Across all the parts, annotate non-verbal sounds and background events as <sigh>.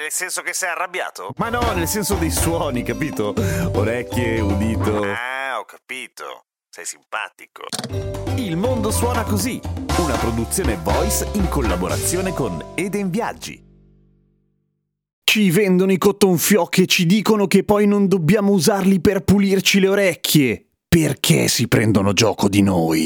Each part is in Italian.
Nel senso che sei arrabbiato? Ma no, nel senso dei suoni, capito? Orecchie, udito. Ah, ho capito. Sei simpatico. Il mondo suona così, una produzione voice in collaborazione con Eden Viaggi. Ci vendono i cotton fioc e ci dicono che poi non dobbiamo usarli per pulirci le orecchie. Perché si prendono gioco di noi?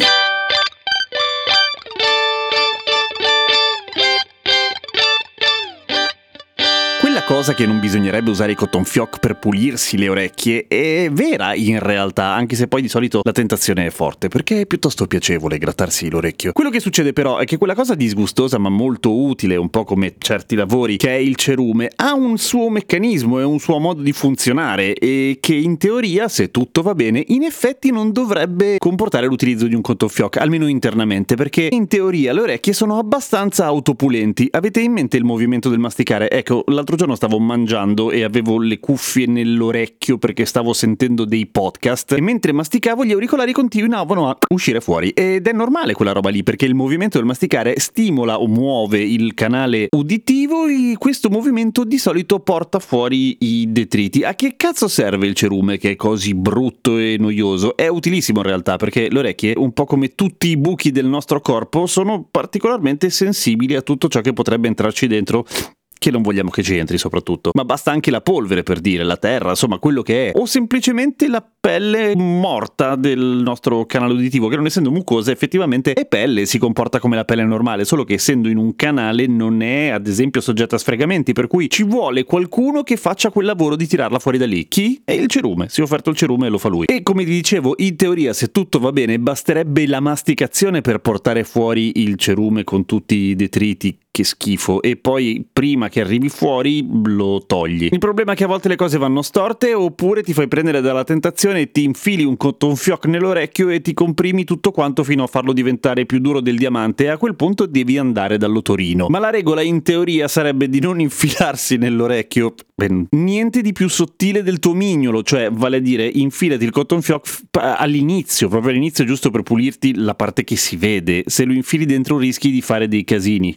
Cosa che non bisognerebbe usare i cotton fioc per pulirsi le orecchie è vera in realtà, anche se poi di solito la tentazione è forte, perché è piuttosto piacevole grattarsi l'orecchio. Quello che succede però è che quella cosa disgustosa ma molto utile, un po' come certi lavori, che è il cerume, ha un suo meccanismo e un suo modo di funzionare e che in teoria, se tutto va bene, in effetti non dovrebbe comportare l'utilizzo di un cotton fioc, almeno internamente, perché in teoria le orecchie sono abbastanza autopulenti. Avete in mente il movimento del masticare? Ecco, l'altro giorno giorno stavo mangiando e avevo le cuffie nell'orecchio perché stavo sentendo dei podcast e mentre masticavo gli auricolari continuavano a uscire fuori ed è normale quella roba lì perché il movimento del masticare stimola o muove il canale uditivo e questo movimento di solito porta fuori i detriti. A che cazzo serve il cerume che è così brutto e noioso? È utilissimo in realtà perché le orecchie, un po' come tutti i buchi del nostro corpo, sono particolarmente sensibili a tutto ciò che potrebbe entrarci dentro che non vogliamo che ci entri soprattutto, ma basta anche la polvere per dire, la terra, insomma quello che è, o semplicemente la pelle morta del nostro canale uditivo, che non essendo mucosa effettivamente è pelle, si comporta come la pelle normale, solo che essendo in un canale non è ad esempio soggetta a sfregamenti, per cui ci vuole qualcuno che faccia quel lavoro di tirarla fuori da lì. Chi? È il cerume, si è offerto il cerume e lo fa lui. E come vi dicevo, in teoria se tutto va bene basterebbe la masticazione per portare fuori il cerume con tutti i detriti che schifo e poi prima che arrivi fuori lo togli. Il problema è che a volte le cose vanno storte oppure ti fai prendere dalla tentazione e ti infili un cotton fioc nell'orecchio e ti comprimi tutto quanto fino a farlo diventare più duro del diamante e a quel punto devi andare dall'otorino. Ma la regola in teoria sarebbe di non infilarsi nell'orecchio Beh, niente di più sottile del tuo mignolo, cioè vale a dire infilati il cotton fioc all'inizio, proprio all'inizio giusto per pulirti la parte che si vede. Se lo infili dentro rischi di fare dei casini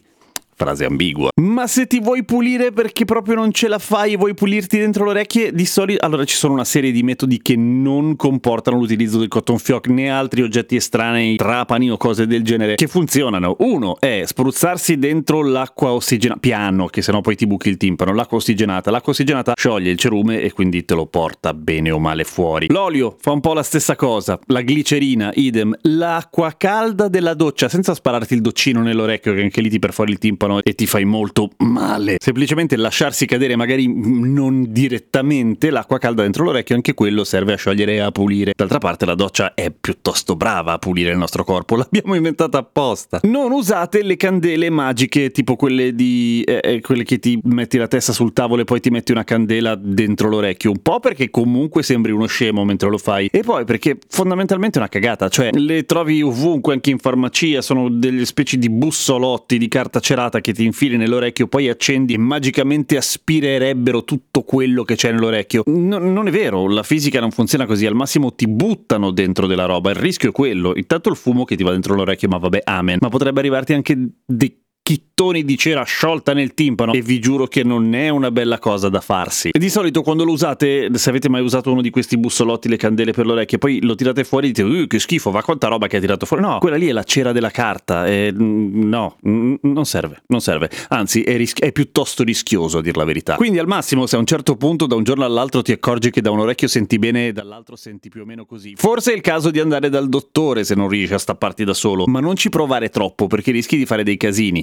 frase ambigua. Ma se ti vuoi pulire perché proprio non ce la fai e vuoi pulirti dentro le orecchie, di solito allora ci sono una serie di metodi che non comportano l'utilizzo del cotton fioc né altri oggetti estranei, trapani o cose del genere che funzionano. Uno è spruzzarsi dentro l'acqua ossigenata, piano, che sennò poi ti buchi il timpano, l'acqua ossigenata. L'acqua ossigenata scioglie il cerume e quindi te lo porta bene o male fuori. L'olio fa un po' la stessa cosa, la glicerina, idem, l'acqua calda della doccia, senza spararti il doccino nell'orecchio che anche lì ti perfori il timpano e ti fai molto male. Semplicemente lasciarsi cadere magari non direttamente l'acqua calda dentro l'orecchio, anche quello serve a sciogliere e a pulire. D'altra parte la doccia è piuttosto brava a pulire il nostro corpo, <laughs> l'abbiamo inventata apposta. Non usate le candele magiche tipo quelle di eh, eh, quelle che ti metti la testa sul tavolo e poi ti metti una candela dentro l'orecchio, un po' perché comunque sembri uno scemo mentre lo fai e poi perché fondamentalmente è una cagata, cioè le trovi ovunque anche in farmacia, sono delle specie di bussolotti di carta cerata che ti infili nell'orecchio, poi accendi e magicamente aspirerebbero tutto quello che c'è nell'orecchio. No, non è vero, la fisica non funziona così, al massimo ti buttano dentro della roba, il rischio è quello. Intanto il fumo che ti va dentro l'orecchio, ma vabbè, amen. Ma potrebbe arrivarti anche dei chittoni di cera sciolta nel timpano e vi giuro che non è una bella cosa da farsi. E di solito quando lo usate, se avete mai usato uno di questi bussolotti, le candele per le orecchie, poi lo tirate fuori e dite uh, che schifo, va quanta roba che ha tirato fuori. No, quella lì è la cera della carta e no, non serve, non serve. Anzi, è, ris- è piuttosto rischioso a dir la verità. Quindi al massimo se a un certo punto da un giorno all'altro ti accorgi che da un orecchio senti bene e dall'altro senti più o meno così, forse è il caso di andare dal dottore se non riesci a stapparti da solo, ma non ci provare troppo perché rischi di fare dei casini.